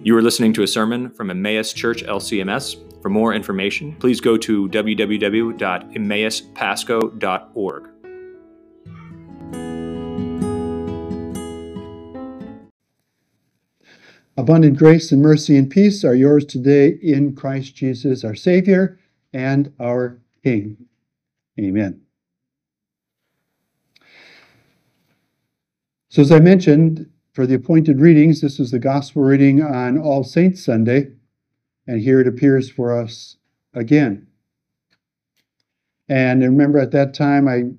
You are listening to a sermon from Emmaus Church LCMS. For more information, please go to www.emmauspasco.org. Abundant grace and mercy and peace are yours today in Christ Jesus, our Savior and our King. Amen. So, as I mentioned, for the appointed readings, this is the Gospel reading on All Saints Sunday, and here it appears for us again. And remember, at that time, I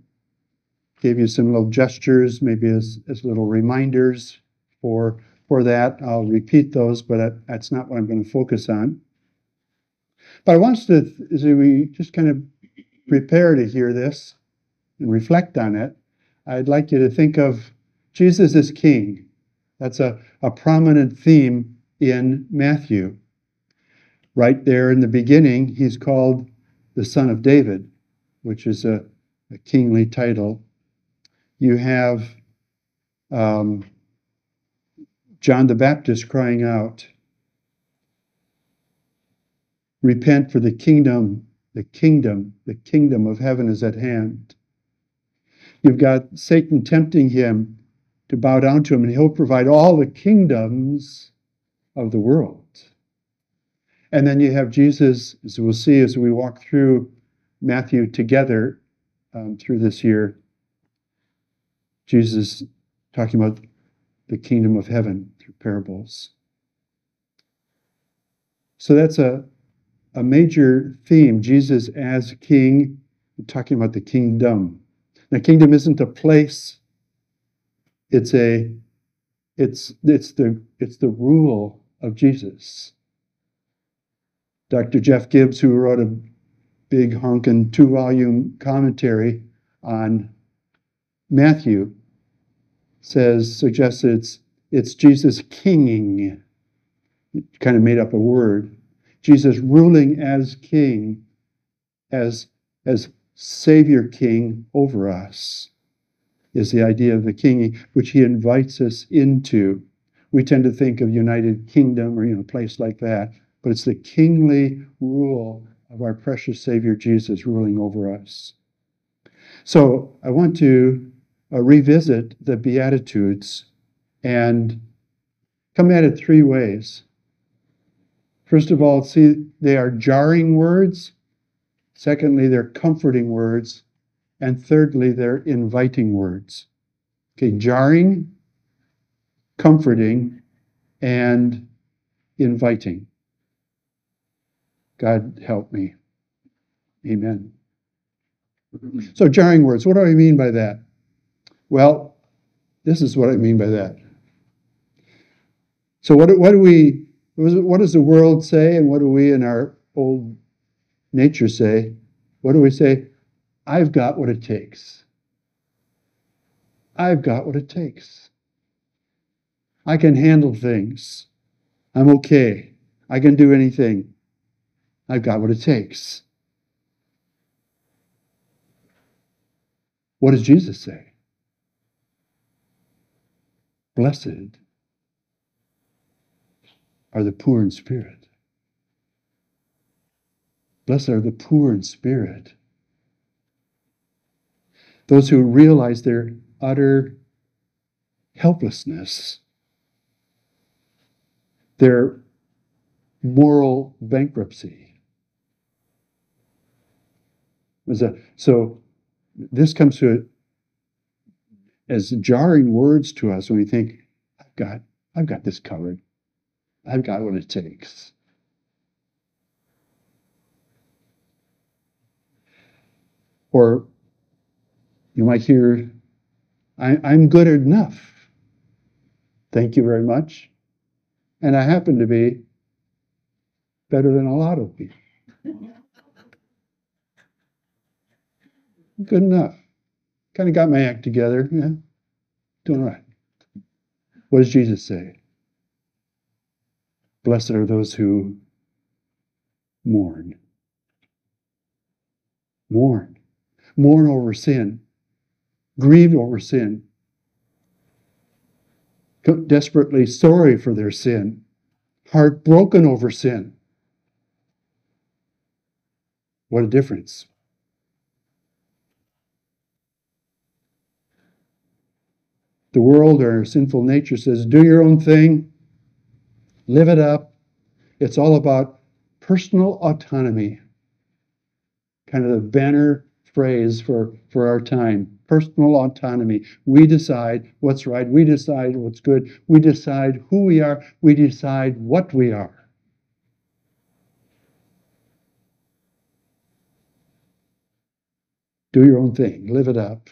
gave you some little gestures, maybe as, as little reminders for, for that. I'll repeat those, but that's not what I'm going to focus on. But I want to, as we just kind of prepare to hear this and reflect on it, I'd like you to think of Jesus as king. That's a, a prominent theme in Matthew. Right there in the beginning, he's called the Son of David, which is a, a kingly title. You have um, John the Baptist crying out, Repent, for the kingdom, the kingdom, the kingdom of heaven is at hand. You've got Satan tempting him to bow down to him, and he'll provide all the kingdoms of the world. And then you have Jesus, as we'll see as we walk through Matthew together um, through this year. Jesus talking about the kingdom of heaven through parables. So that's a, a major theme. Jesus as king, talking about the kingdom. Now, kingdom isn't a place it's a it's it's the it's the rule of Jesus. Dr. Jeff Gibbs, who wrote a big honkin' two-volume commentary on Matthew, says suggests it's it's Jesus kinging. kind of made up a word. Jesus ruling as king, as as Savior King over us is the idea of the king, which he invites us into. We tend to think of United Kingdom or you know a place like that, but it's the kingly rule of our precious Savior Jesus ruling over us. So I want to uh, revisit the Beatitudes and come at it three ways. First of all, see, they are jarring words. Secondly, they're comforting words. And thirdly, they're inviting words. Okay, jarring, comforting, and inviting. God help me. Amen. So, jarring words, what do I mean by that? Well, this is what I mean by that. So, what, what do we, what does the world say, and what do we in our old nature say? What do we say? I've got what it takes. I've got what it takes. I can handle things. I'm okay. I can do anything. I've got what it takes. What does Jesus say? Blessed are the poor in spirit. Blessed are the poor in spirit those who realize their utter helplessness, their moral bankruptcy. So this comes to it as jarring words to us when we think, I've got, I've got this covered. I've got what it takes. Or you might hear, I, am good enough. Thank you very much. And I happen to be better than a lot of people. good enough. Kind of got my act together. Yeah, doing right. What does Jesus say? Blessed are those who mourn. Mourn. Mourn over sin grieved over sin, desperately sorry for their sin, heartbroken over sin. What a difference. The world or sinful nature says, do your own thing, live it up. It's all about personal autonomy. Kind of the banner phrase for, for our time personal autonomy. We decide what's right, we decide what's good, we decide who we are, we decide what we are. Do your own thing, live it up.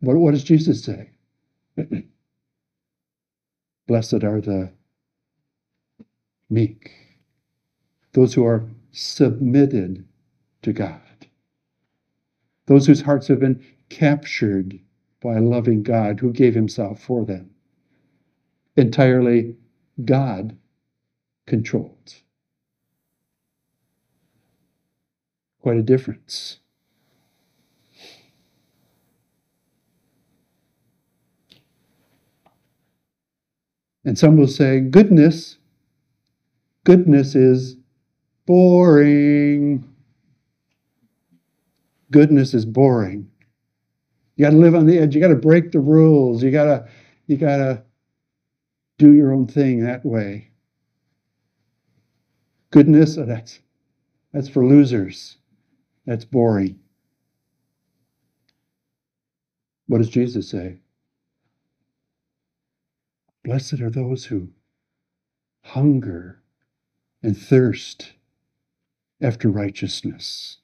What, what does Jesus say? Blessed are the meek, those who are submitted to God, those whose hearts have been captured by a loving God who gave himself for them. Entirely God controlled. Quite a difference. And some will say, goodness, goodness is boring. Goodness is boring. You got to live on the edge. You got to break the rules. You got to you got to do your own thing that way. Goodness, oh, that's that's for losers. That's boring. What does Jesus say? Blessed are those who hunger and thirst after righteousness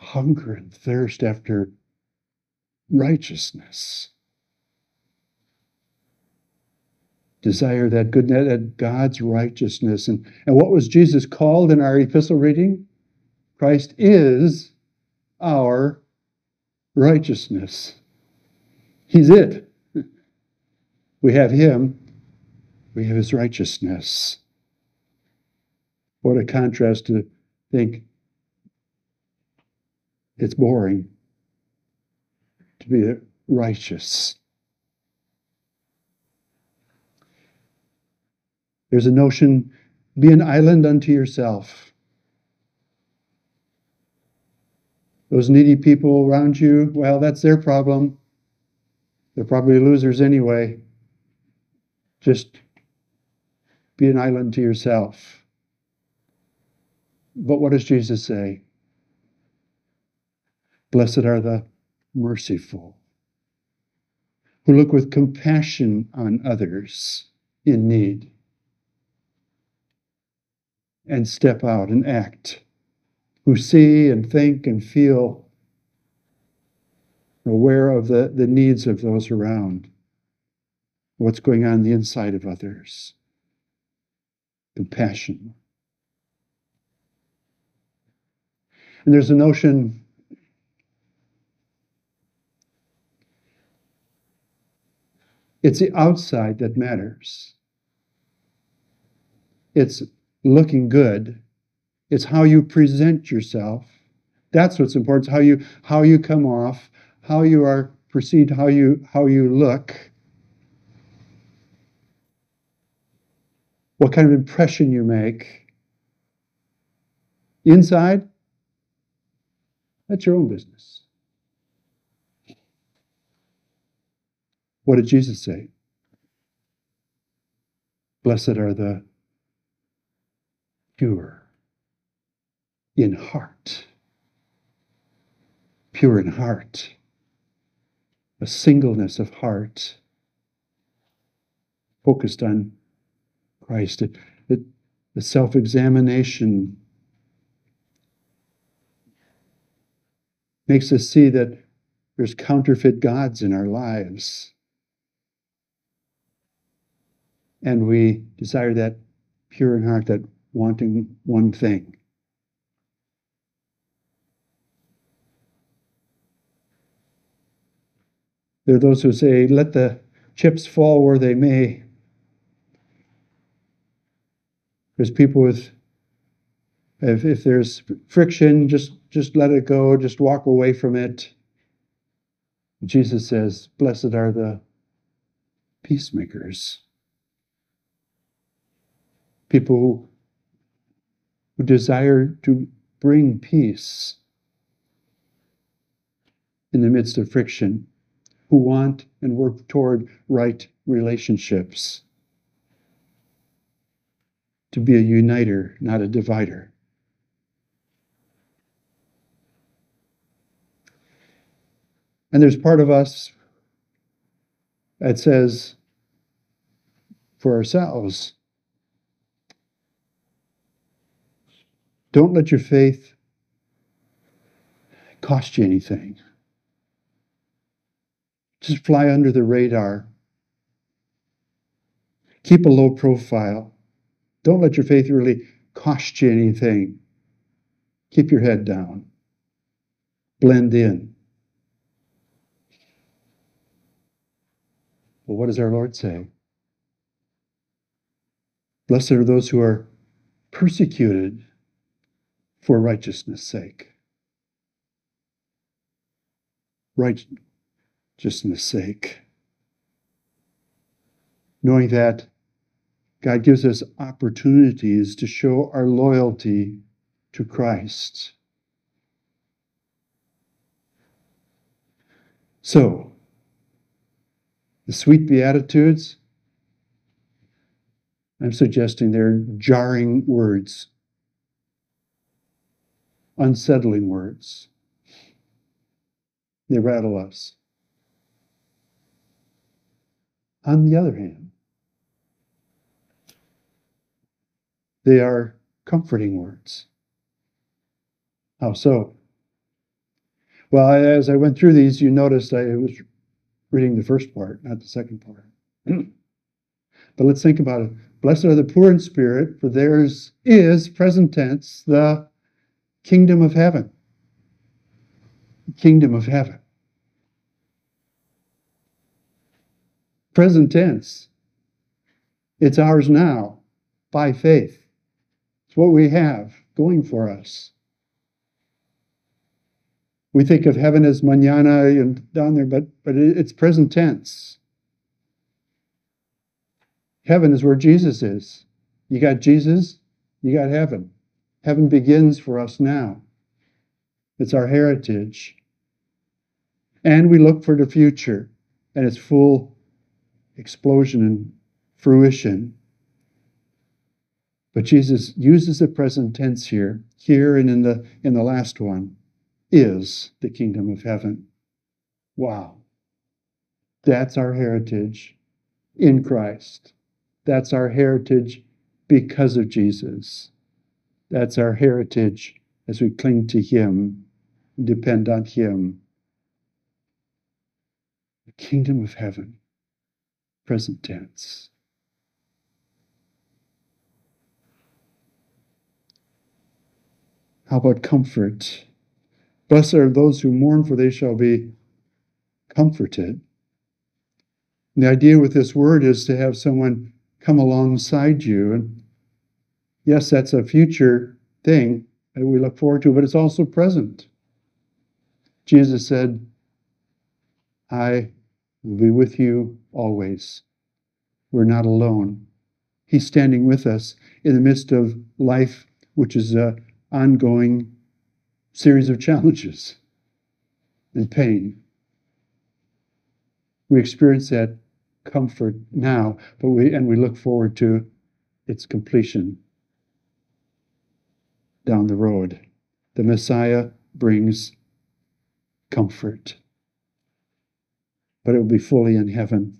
hunger and thirst after righteousness. Desire that good, that God's righteousness. And, and what was Jesus called in our epistle reading? Christ is our righteousness. He's it. We have Him, we have His righteousness. What a contrast to think it's boring to be righteous. There's a notion be an island unto yourself. Those needy people around you, well, that's their problem. They're probably losers anyway. Just be an island to yourself. But what does Jesus say? Blessed are the merciful, who look with compassion on others in need and step out and act, who see and think and feel aware of the, the needs of those around, what's going on, the inside of others. Compassion. And there's a notion It's the outside that matters. It's looking good. It's how you present yourself. That's what's important. It's how you how you come off, how you are perceived, how you how you look. What kind of impression you make. Inside, that's your own business. What did Jesus say? Blessed are the pure in heart. Pure in heart. A singleness of heart focused on Christ. It, the self examination makes us see that there's counterfeit gods in our lives. And we desire that pure in heart, that wanting one thing. There are those who say, let the chips fall where they may. There's people with, if, if there's friction, just, just let it go, just walk away from it. Jesus says, Blessed are the peacemakers people who, desire to bring peace in the midst of friction, who want and work toward right relationships, to be a uniter, not a divider. And there's part of us that says, for ourselves, don't let your faith cost you anything. Just fly under the radar. Keep a low profile. Don't let your faith really cost you anything. Keep your head down. Blend in. Well, what does our Lord say? Blessed are those who are persecuted for righteousness' sake. Right, righteousness' sake. Knowing that God gives us opportunities to show our loyalty to Christ. So, the sweet Beatitudes, I'm suggesting they're jarring words, unsettling words. They rattle us. On the other hand, they are comforting words. How so? Well, as I went through these, you noticed I was reading the first part, not the second part. but let's think about it. Blessed are the poor in spirit, for theirs is, present tense, the kingdom of heaven. Kingdom of heaven. Present tense. It's ours now by faith. It's what we have going for us. We think of heaven as manana and down there, but, but it's present tense. Heaven is where Jesus is. You got Jesus, you got heaven. Heaven begins for us now. It's our heritage. And we look for the future and its full explosion and fruition. But Jesus uses the present tense here, here and in the in the last one, is the kingdom of heaven. Wow. That's our heritage in Christ. That's our heritage because of Jesus. That's our heritage as we cling to Him, depend on Him. The kingdom of heaven present tense. How about comfort? Blessed are those who mourn, for they shall be comforted. And the idea with this word is to have someone come alongside you. And yes, that's a future thing that we look forward to, but it's also present. Jesus said, I will be with you always. We're not alone. He's standing with us in the midst of life, which is an ongoing series of challenges and pain. We experience that comfort now, but we and we look forward to its completion down the road. The Messiah brings comfort but it will be fully in heaven.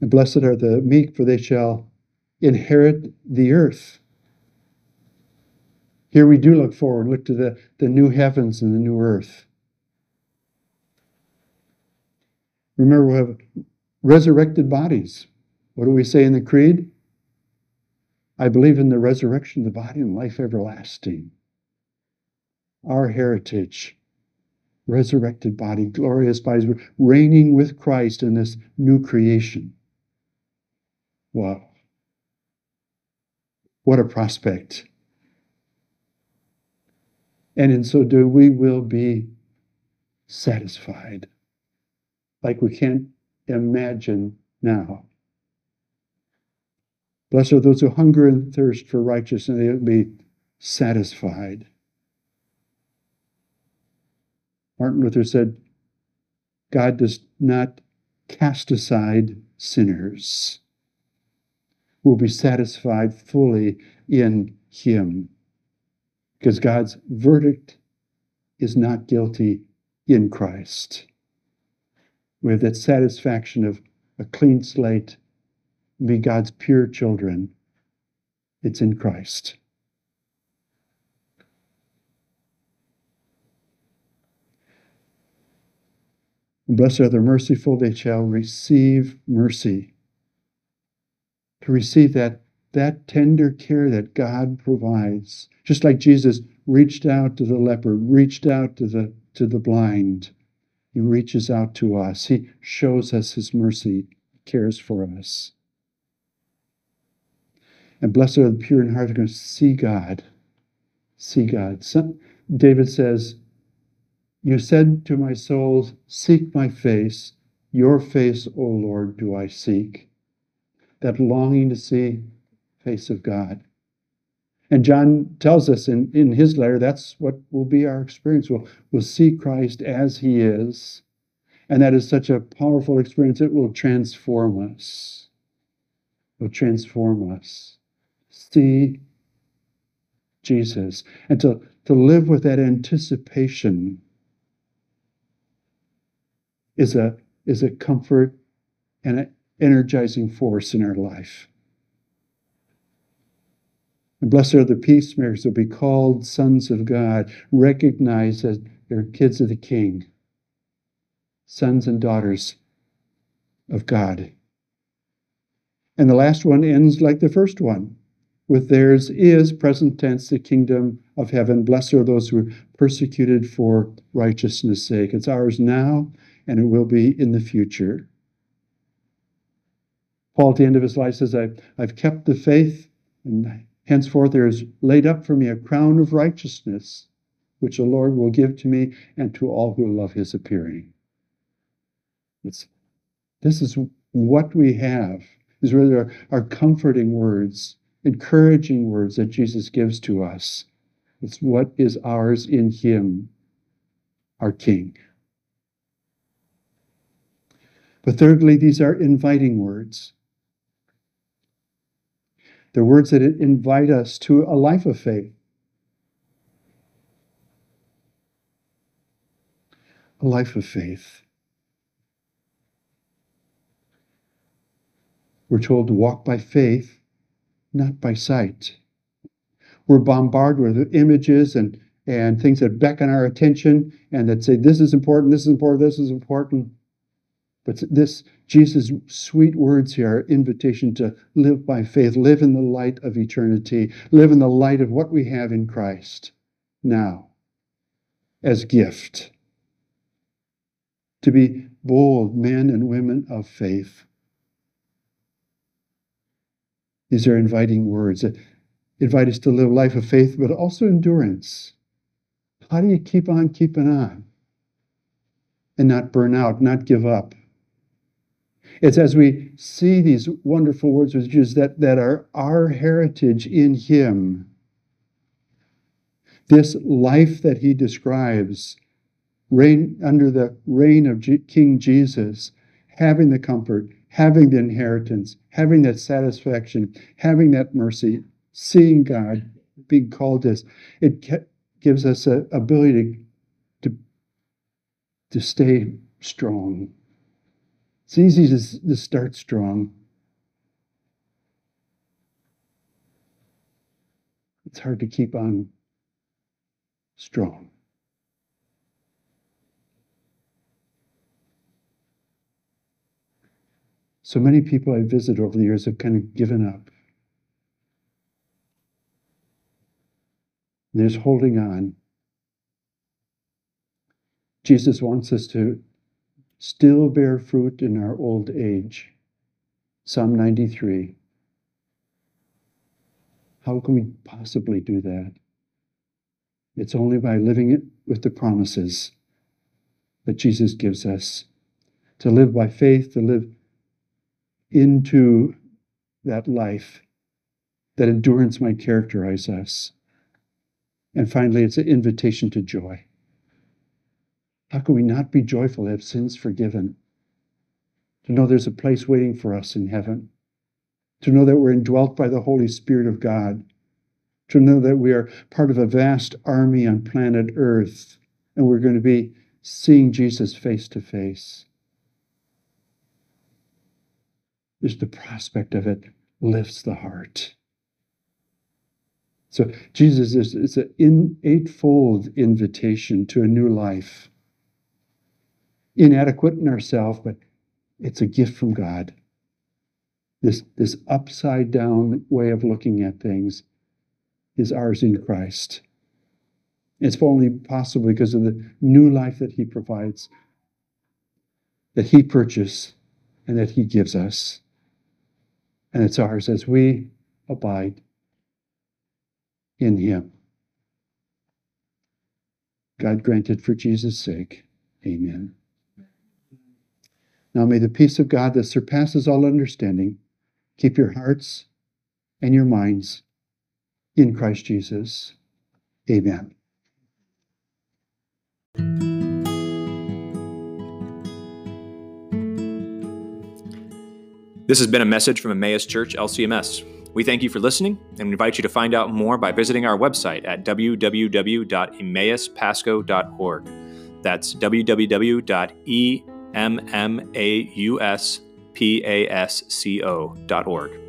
And blessed are the meek, for they shall inherit the earth. Here we do look forward, look to the, the new heavens and the new earth. Remember, we have resurrected bodies. What do we say in the Creed? I believe in the resurrection of the body and life everlasting. Our heritage resurrected body, glorious bodies, reigning with Christ in this new creation. Wow. What a prospect. And in so doing, we will be satisfied like we can't imagine now. Blessed are those who hunger and thirst for righteousness, and they will be satisfied. Martin Luther said, God does not cast aside sinners. We will be satisfied fully in Him. Because God's verdict is not guilty in Christ. We have that satisfaction of a clean slate, be God's pure children. It's in Christ. Blessed are the merciful, they shall receive mercy. To receive that, that tender care that God provides, just like Jesus reached out to the leper, reached out to the, to the blind, he reaches out to us. He shows us his mercy, cares for us. And blessed are the pure in heart, they're going to see God. See God. Some, David says, You said to my soul, Seek my face. Your face, O Lord, do I seek. That longing to see face of God. And John tells us in, in his letter that's what will be our experience. We'll, we'll see Christ as he is. And that is such a powerful experience. It will transform us. It will transform us. See Jesus. And to, to live with that anticipation is a, is a comfort and an energizing force in our life. And blessed are the peacemakers who will be called sons of God, recognized as they're kids of the King, sons and daughters of God. And the last one ends like the first one, with theirs is present tense the kingdom of heaven. Blessed are those who are persecuted for righteousness' sake. It's ours now, and it will be in the future. Paul, at the end of his life, says, I've, I've kept the faith, and Henceforth there is laid up for me a crown of righteousness, which the Lord will give to me and to all who love his appearing. It's, this is what we have. These really are, are comforting words, encouraging words that Jesus gives to us. It's what is ours in him, our King. But thirdly, these are inviting words. They're words that invite us to a life of faith. A life of faith. We're told to walk by faith, not by sight. We're bombarded with images and, and things that beckon our attention and that say, this is important, this is important, this is important. But this Jesus' sweet words here are invitation to live by faith, live in the light of eternity, live in the light of what we have in Christ now as gift. To be bold men and women of faith. These are inviting words that invite us to live a life of faith, but also endurance. How do you keep on keeping on and not burn out, not give up? It's as we see these wonderful words of Jesus that, that are our heritage in Him. This life that He describes, reign under the reign of G- King Jesus, having the comfort, having the inheritance, having that satisfaction, having that mercy, seeing God, being called this, it gives us an ability to, to, to stay strong it's easy to, to start strong. It's hard to keep on strong. So many people I visit over the years have kind of given up. They're holding on. Jesus wants us to still bear fruit in our old age. Psalm 93. How can we possibly do that? It's only by living it with the promises that Jesus gives us to live by faith, to live into that life that endurance might characterize us. And finally, it's an invitation to joy. How can we not be joyful to have sins forgiven? To know there's a place waiting for us in heaven. To know that we're indwelt by the Holy Spirit of God. To know that we are part of a vast army on planet Earth and we're going to be seeing Jesus face to face. Just the prospect of it lifts the heart. So Jesus is, is an eightfold invitation to a new life. Inadequate in ourselves, but it's a gift from God. This, this upside down way of looking at things is ours in Christ. It's only possible because of the new life that He provides, that He purchased, and that He gives us. And it's ours as we abide in Him. God granted for Jesus' sake. Amen. Now may the peace of God that surpasses all understanding keep your hearts and your minds in Christ Jesus. Amen. This has been a message from Emmaus Church LCMS. We thank you for listening and invite you to find out more by visiting our website at www.emmauspasco.org. That's www.emmauspasco.org.